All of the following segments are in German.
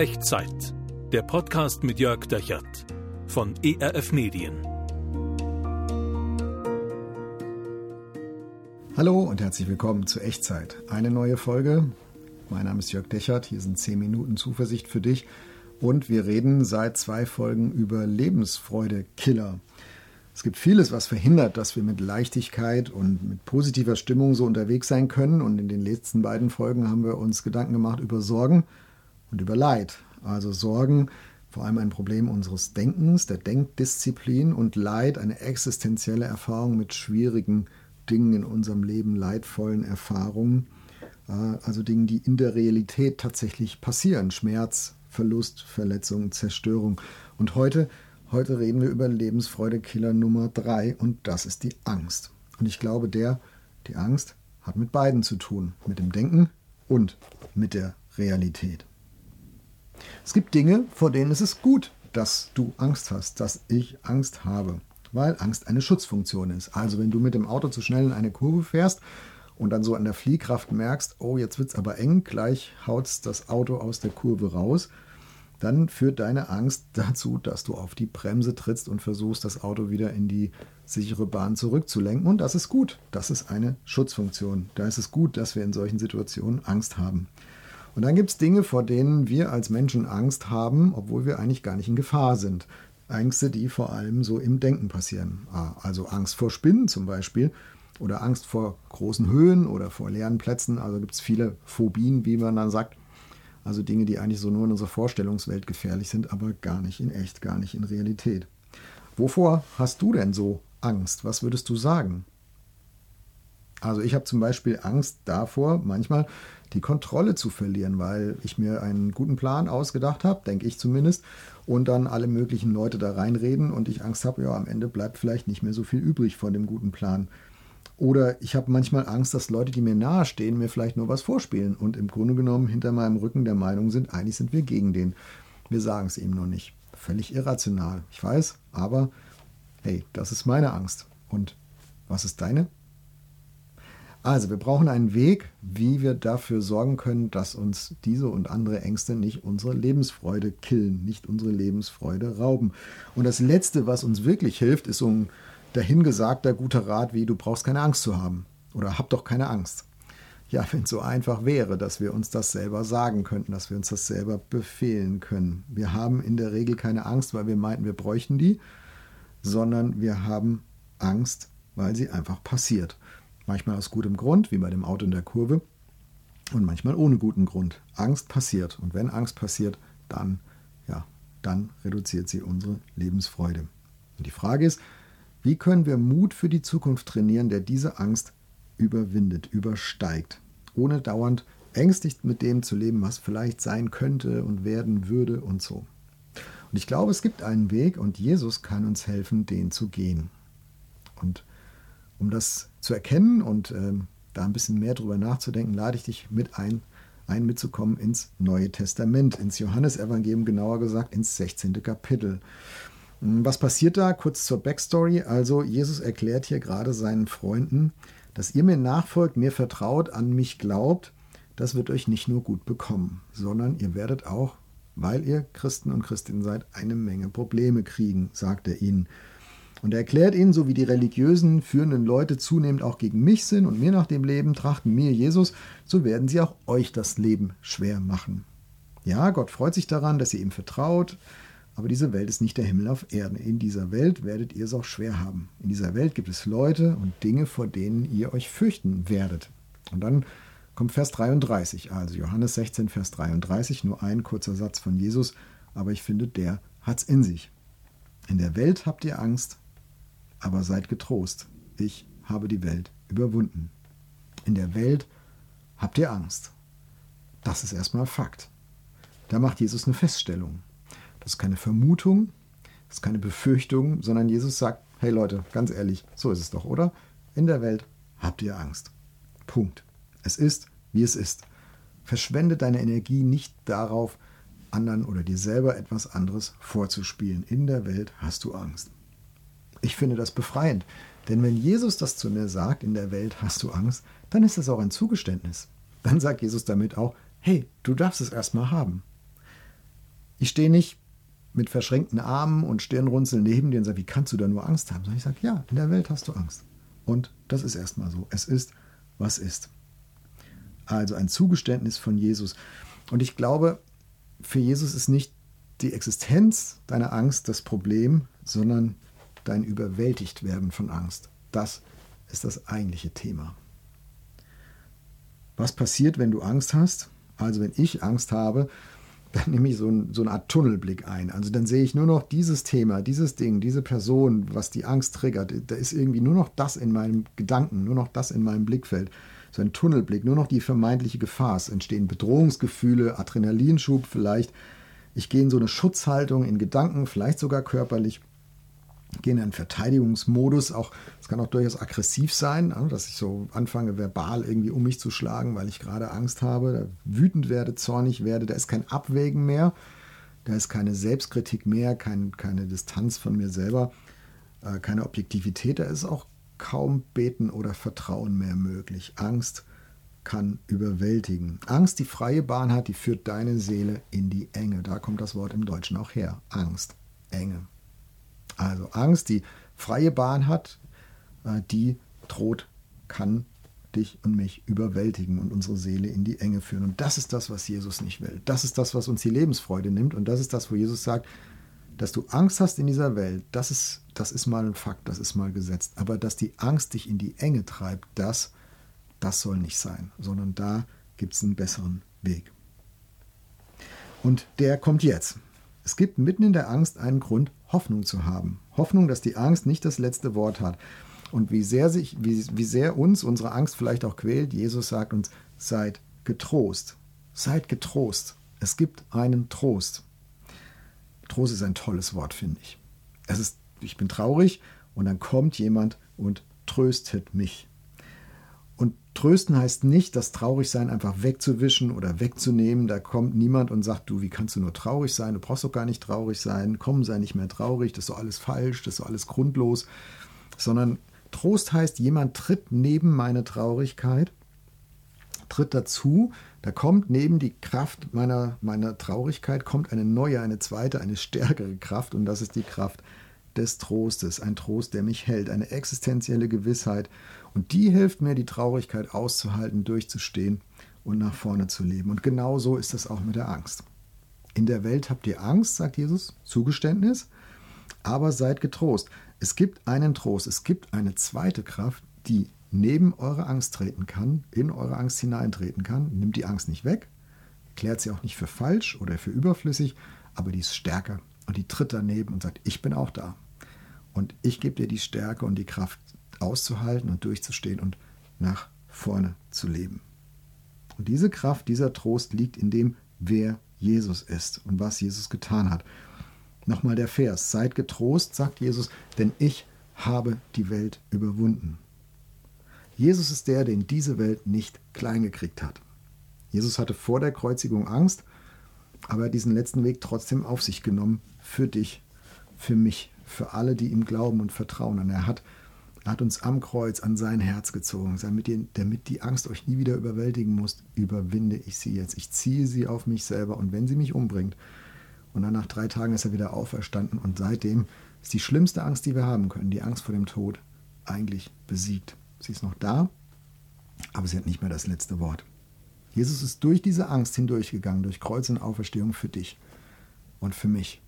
Echtzeit. Der Podcast mit Jörg Dechert von ERF Medien. Hallo und herzlich willkommen zu Echtzeit. Eine neue Folge. Mein Name ist Jörg Dechert. Hier sind 10 Minuten Zuversicht für dich. Und wir reden seit zwei Folgen über Lebensfreude-Killer. Es gibt vieles, was verhindert, dass wir mit Leichtigkeit und mit positiver Stimmung so unterwegs sein können. Und in den letzten beiden Folgen haben wir uns Gedanken gemacht über Sorgen und über Leid. Also Sorgen, vor allem ein Problem unseres Denkens, der Denkdisziplin und Leid, eine existenzielle Erfahrung mit schwierigen Dingen in unserem Leben, leidvollen Erfahrungen. Äh, also Dingen, die in der Realität tatsächlich passieren. Schmerz, Verlust, Verletzung, Zerstörung. Und heute Heute reden wir über Lebensfreude-Killer Nummer 3 und das ist die Angst. Und ich glaube, der, die Angst, hat mit beiden zu tun. Mit dem Denken und mit der Realität. Es gibt Dinge, vor denen ist es gut, dass du Angst hast, dass ich Angst habe. Weil Angst eine Schutzfunktion ist. Also wenn du mit dem Auto zu schnell in eine Kurve fährst und dann so an der Fliehkraft merkst, oh, jetzt wird es aber eng, gleich haut das Auto aus der Kurve raus, dann führt deine Angst dazu, dass du auf die Bremse trittst und versuchst, das Auto wieder in die sichere Bahn zurückzulenken. Und das ist gut. Das ist eine Schutzfunktion. Da ist es gut, dass wir in solchen Situationen Angst haben. Und dann gibt es Dinge, vor denen wir als Menschen Angst haben, obwohl wir eigentlich gar nicht in Gefahr sind. Ängste, die vor allem so im Denken passieren. Ah, also Angst vor Spinnen zum Beispiel oder Angst vor großen Höhen oder vor leeren Plätzen. Also gibt es viele Phobien, wie man dann sagt. Also Dinge, die eigentlich so nur in unserer Vorstellungswelt gefährlich sind, aber gar nicht in echt, gar nicht in Realität. Wovor hast du denn so Angst? Was würdest du sagen? Also ich habe zum Beispiel Angst davor, manchmal die Kontrolle zu verlieren, weil ich mir einen guten Plan ausgedacht habe, denke ich zumindest, und dann alle möglichen Leute da reinreden und ich Angst habe, ja, am Ende bleibt vielleicht nicht mehr so viel übrig von dem guten Plan. Oder ich habe manchmal Angst, dass Leute, die mir nahestehen, mir vielleicht nur was vorspielen und im Grunde genommen hinter meinem Rücken der Meinung sind, eigentlich sind wir gegen den. Wir sagen es ihm nur nicht. Völlig irrational. Ich weiß, aber hey, das ist meine Angst. Und was ist deine? Also, wir brauchen einen Weg, wie wir dafür sorgen können, dass uns diese und andere Ängste nicht unsere Lebensfreude killen, nicht unsere Lebensfreude rauben. Und das Letzte, was uns wirklich hilft, ist so ein dahingesagter guter Rat wie, du brauchst keine Angst zu haben oder hab doch keine Angst. Ja, wenn es so einfach wäre, dass wir uns das selber sagen könnten, dass wir uns das selber befehlen können. Wir haben in der Regel keine Angst, weil wir meinten, wir bräuchten die, sondern wir haben Angst, weil sie einfach passiert. Manchmal aus gutem Grund, wie bei dem Auto in der Kurve, und manchmal ohne guten Grund. Angst passiert. Und wenn Angst passiert, dann, ja, dann reduziert sie unsere Lebensfreude. Und die Frage ist, wie können wir Mut für die Zukunft trainieren, der diese Angst überwindet, übersteigt, ohne dauernd ängstlich mit dem zu leben, was vielleicht sein könnte und werden würde und so. Und ich glaube, es gibt einen Weg und Jesus kann uns helfen, den zu gehen. Und um das zu erkennen und äh, da ein bisschen mehr drüber nachzudenken, lade ich dich mit ein, ein mitzukommen ins Neue Testament, ins Johannesevangelium, genauer gesagt ins 16. Kapitel. Hm, was passiert da? Kurz zur Backstory. Also Jesus erklärt hier gerade seinen Freunden, dass ihr mir nachfolgt, mir vertraut, an mich glaubt, das wird euch nicht nur gut bekommen, sondern ihr werdet auch, weil ihr Christen und Christinnen seid, eine Menge Probleme kriegen, sagt er ihnen. Und er erklärt ihnen, so wie die religiösen, führenden Leute zunehmend auch gegen mich sind und mir nach dem Leben trachten, mir Jesus, so werden sie auch euch das Leben schwer machen. Ja, Gott freut sich daran, dass ihr ihm vertraut, aber diese Welt ist nicht der Himmel auf Erden. In dieser Welt werdet ihr es auch schwer haben. In dieser Welt gibt es Leute und Dinge, vor denen ihr euch fürchten werdet. Und dann kommt Vers 33, also Johannes 16, Vers 33, nur ein kurzer Satz von Jesus, aber ich finde, der hat's in sich. In der Welt habt ihr Angst, aber seid getrost. Ich habe die Welt überwunden. In der Welt habt ihr Angst. Das ist erstmal Fakt. Da macht Jesus eine Feststellung. Das ist keine Vermutung, das ist keine Befürchtung, sondern Jesus sagt, hey Leute, ganz ehrlich, so ist es doch, oder? In der Welt habt ihr Angst. Punkt. Es ist, wie es ist. Verschwende deine Energie nicht darauf, anderen oder dir selber etwas anderes vorzuspielen. In der Welt hast du Angst. Ich finde das befreiend, denn wenn Jesus das zu mir sagt, in der Welt hast du Angst, dann ist das auch ein Zugeständnis. Dann sagt Jesus damit auch, hey, du darfst es erstmal haben. Ich stehe nicht mit verschränkten Armen und Stirnrunzeln neben dir und sage, wie kannst du da nur Angst haben? Sondern ich sage, ja, in der Welt hast du Angst. Und das ist erstmal so. Es ist, was ist. Also ein Zugeständnis von Jesus. Und ich glaube, für Jesus ist nicht die Existenz deiner Angst das Problem, sondern dein Überwältigtwerden von Angst. Das ist das eigentliche Thema. Was passiert, wenn du Angst hast? Also wenn ich Angst habe, dann nehme ich so, ein, so eine Art Tunnelblick ein. Also dann sehe ich nur noch dieses Thema, dieses Ding, diese Person, was die Angst triggert. Da ist irgendwie nur noch das in meinem Gedanken, nur noch das in meinem Blickfeld. So ein Tunnelblick, nur noch die vermeintliche Gefahr. Es entstehen Bedrohungsgefühle, Adrenalinschub vielleicht. Ich gehe in so eine Schutzhaltung in Gedanken, vielleicht sogar körperlich gehe in einen Verteidigungsmodus. Auch es kann auch durchaus aggressiv sein, ne, dass ich so anfange, verbal irgendwie um mich zu schlagen, weil ich gerade Angst habe, wütend werde, zornig werde. Da ist kein Abwägen mehr, da ist keine Selbstkritik mehr, kein, keine Distanz von mir selber, äh, keine Objektivität. Da ist auch kaum Beten oder Vertrauen mehr möglich. Angst kann überwältigen. Angst, die freie Bahn hat, die führt deine Seele in die Enge. Da kommt das Wort im Deutschen auch her. Angst, Enge. Also Angst, die freie Bahn hat, äh, die droht, kann dich und mich überwältigen und unsere Seele in die Enge führen. Und das ist das, was Jesus nicht will. Das ist das, was uns die Lebensfreude nimmt. Und das ist das, wo Jesus sagt, dass du Angst hast in dieser Welt, das ist, das ist mal ein Fakt, das ist mal gesetzt. Aber dass die Angst dich in die Enge treibt, das, das soll nicht sein, sondern da gibt es einen besseren Weg. Und der kommt jetzt. Es gibt mitten in der Angst einen Grund, Hoffnung zu haben. Hoffnung, dass die Angst nicht das letzte Wort hat. Und wie sehr, sich, wie, wie sehr uns unsere Angst vielleicht auch quält, Jesus sagt uns, seid getrost. Seid getrost. Es gibt einen Trost. Trost ist ein tolles Wort, finde ich. Es ist, ich bin traurig und dann kommt jemand und tröstet mich. Und trösten heißt nicht, das Traurigsein einfach wegzuwischen oder wegzunehmen. Da kommt niemand und sagt, du, wie kannst du nur traurig sein? Du brauchst doch gar nicht traurig sein. Komm, sei nicht mehr traurig. Das ist doch alles falsch. Das ist doch alles grundlos. Sondern Trost heißt, jemand tritt neben meine Traurigkeit, tritt dazu. Da kommt neben die Kraft meiner, meiner Traurigkeit, kommt eine neue, eine zweite, eine stärkere Kraft. Und das ist die Kraft des Trostes. Ein Trost, der mich hält. Eine existenzielle Gewissheit und die hilft mir, die Traurigkeit auszuhalten, durchzustehen und nach vorne zu leben. Und genau so ist es auch mit der Angst. In der Welt habt ihr Angst, sagt Jesus, Zugeständnis, aber seid getrost. Es gibt einen Trost, es gibt eine zweite Kraft, die neben eure Angst treten kann, in eure Angst hineintreten kann, nimmt die Angst nicht weg, erklärt sie auch nicht für falsch oder für überflüssig, aber die ist stärker und die tritt daneben und sagt, ich bin auch da. Und ich gebe dir die Stärke und die Kraft, auszuhalten und durchzustehen und nach vorne zu leben. Und diese Kraft, dieser Trost liegt in dem, wer Jesus ist und was Jesus getan hat. Nochmal der Vers, seid getrost, sagt Jesus, denn ich habe die Welt überwunden. Jesus ist der, den diese Welt nicht klein gekriegt hat. Jesus hatte vor der Kreuzigung Angst, aber er hat diesen letzten Weg trotzdem auf sich genommen für dich, für mich, für alle, die ihm glauben und vertrauen. Und er hat er hat uns am Kreuz an sein Herz gezogen, damit, ihr, damit die Angst euch nie wieder überwältigen muss, überwinde ich sie jetzt. Ich ziehe sie auf mich selber und wenn sie mich umbringt, und dann nach drei Tagen ist er wieder auferstanden und seitdem ist die schlimmste Angst, die wir haben können, die Angst vor dem Tod, eigentlich besiegt. Sie ist noch da, aber sie hat nicht mehr das letzte Wort. Jesus ist durch diese Angst hindurchgegangen, durch Kreuz und Auferstehung für dich und für mich,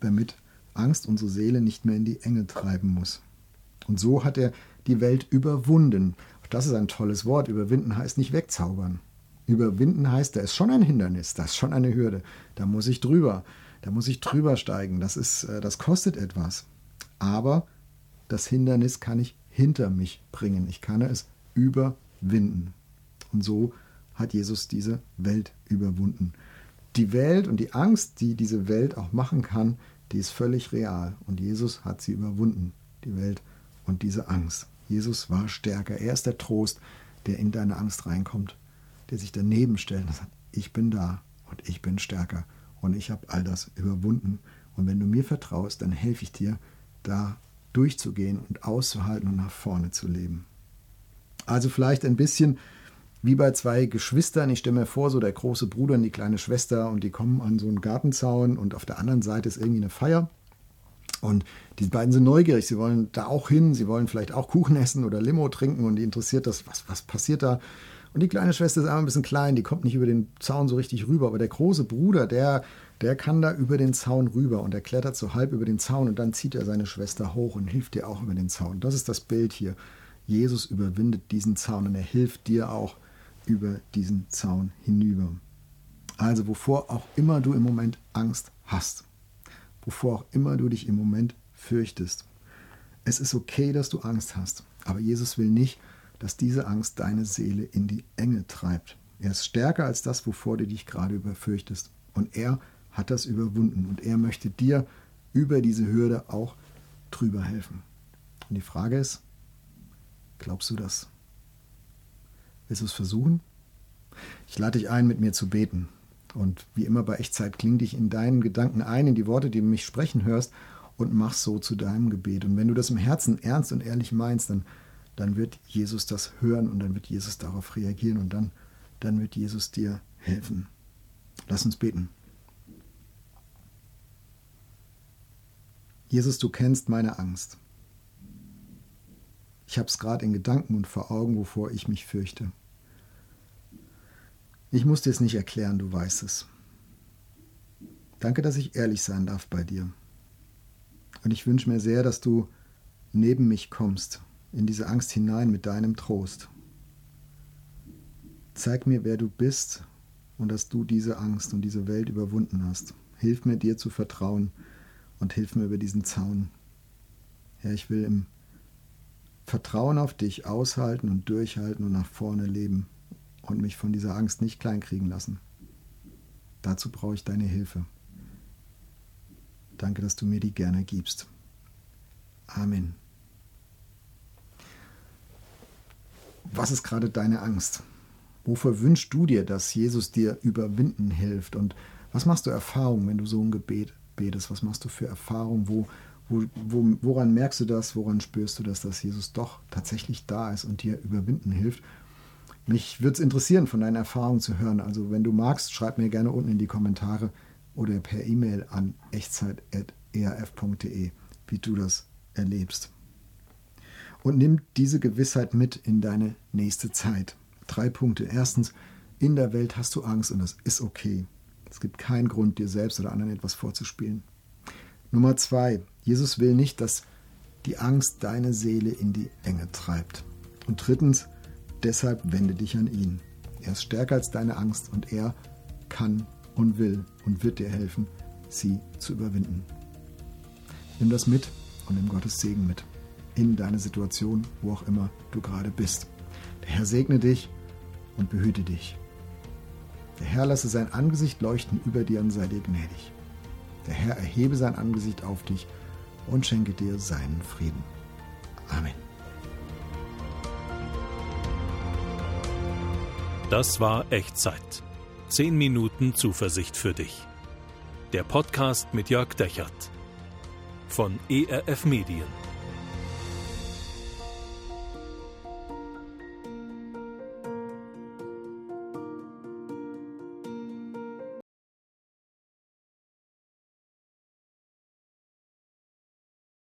damit Angst unsere Seele nicht mehr in die Enge treiben muss. Und so hat er die Welt überwunden. Das ist ein tolles Wort. Überwinden heißt nicht wegzaubern. Überwinden heißt, da ist schon ein Hindernis, da ist schon eine Hürde. Da muss ich drüber. Da muss ich drüber steigen. Das, ist, äh, das kostet etwas. Aber das Hindernis kann ich hinter mich bringen. Ich kann es überwinden. Und so hat Jesus diese Welt überwunden. Die Welt und die Angst, die diese Welt auch machen kann, die ist völlig real. Und Jesus hat sie überwunden. Die Welt überwunden und diese Angst. Jesus war stärker. Er ist der Trost, der in deine Angst reinkommt, der sich daneben stellt und sagt, ich bin da und ich bin stärker und ich habe all das überwunden. Und wenn du mir vertraust, dann helfe ich dir, da durchzugehen und auszuhalten und nach vorne zu leben. Also vielleicht ein bisschen wie bei zwei Geschwistern. Ich stelle mir vor, so der große Bruder und die kleine Schwester und die kommen an so einen Gartenzaun und auf der anderen Seite ist irgendwie eine Feier. Und die beiden sind neugierig, sie wollen da auch hin, sie wollen vielleicht auch Kuchen essen oder Limo trinken und die interessiert das, was, was passiert da. Und die kleine Schwester ist einfach ein bisschen klein, die kommt nicht über den Zaun so richtig rüber, aber der große Bruder, der, der kann da über den Zaun rüber und er klettert so halb über den Zaun und dann zieht er seine Schwester hoch und hilft ihr auch über den Zaun. Das ist das Bild hier. Jesus überwindet diesen Zaun und er hilft dir auch über diesen Zaun hinüber. Also wovor auch immer du im Moment Angst hast, wovor auch immer du dich im Moment fürchtest. Es ist okay, dass du Angst hast, aber Jesus will nicht, dass diese Angst deine Seele in die Enge treibt. Er ist stärker als das, wovor du dich gerade überfürchtest. Und er hat das überwunden und er möchte dir über diese Hürde auch drüber helfen. Und die Frage ist, glaubst du das? Willst du es versuchen? Ich lade dich ein, mit mir zu beten. Und wie immer bei Echtzeit kling dich in deinen Gedanken ein, in die Worte, die du mich sprechen hörst, und mach so zu deinem Gebet. Und wenn du das im Herzen ernst und ehrlich meinst, dann, dann wird Jesus das hören und dann wird Jesus darauf reagieren und dann, dann wird Jesus dir helfen. Lass uns beten. Jesus, du kennst meine Angst. Ich habe es gerade in Gedanken und vor Augen, wovor ich mich fürchte. Ich muss dir es nicht erklären, du weißt es. Danke, dass ich ehrlich sein darf bei dir. Und ich wünsche mir sehr, dass du neben mich kommst, in diese Angst hinein mit deinem Trost. Zeig mir, wer du bist und dass du diese Angst und diese Welt überwunden hast. Hilf mir, dir zu vertrauen und hilf mir über diesen Zaun. Herr, ich will im Vertrauen auf dich aushalten und durchhalten und nach vorne leben und mich von dieser Angst nicht kleinkriegen lassen. Dazu brauche ich deine Hilfe. Danke, dass du mir die gerne gibst. Amen. Was ist gerade deine Angst? Wofür wünschst du dir, dass Jesus dir überwinden hilft? Und was machst du Erfahrungen, wenn du so ein Gebet betest? Was machst du für Erfahrungen? Wo, wo, wo, woran merkst du das? Woran spürst du das, dass Jesus doch tatsächlich da ist und dir überwinden hilft? Mich würde es interessieren, von deinen Erfahrungen zu hören. Also wenn du magst, schreib mir gerne unten in die Kommentare oder per E-Mail an echtzeit.erf.de, wie du das erlebst. Und nimm diese Gewissheit mit in deine nächste Zeit. Drei Punkte. Erstens, in der Welt hast du Angst und das ist okay. Es gibt keinen Grund, dir selbst oder anderen etwas vorzuspielen. Nummer zwei, Jesus will nicht, dass die Angst deine Seele in die Enge treibt. Und drittens, Deshalb wende dich an ihn. Er ist stärker als deine Angst und er kann und will und wird dir helfen, sie zu überwinden. Nimm das mit und nimm Gottes Segen mit in deine Situation, wo auch immer du gerade bist. Der Herr segne dich und behüte dich. Der Herr lasse sein Angesicht leuchten über dir und sei dir gnädig. Der Herr erhebe sein Angesicht auf dich und schenke dir seinen Frieden. Amen. Das war Echtzeit. 10 Minuten Zuversicht für dich. Der Podcast mit Jörg Dechert von ERF Medien.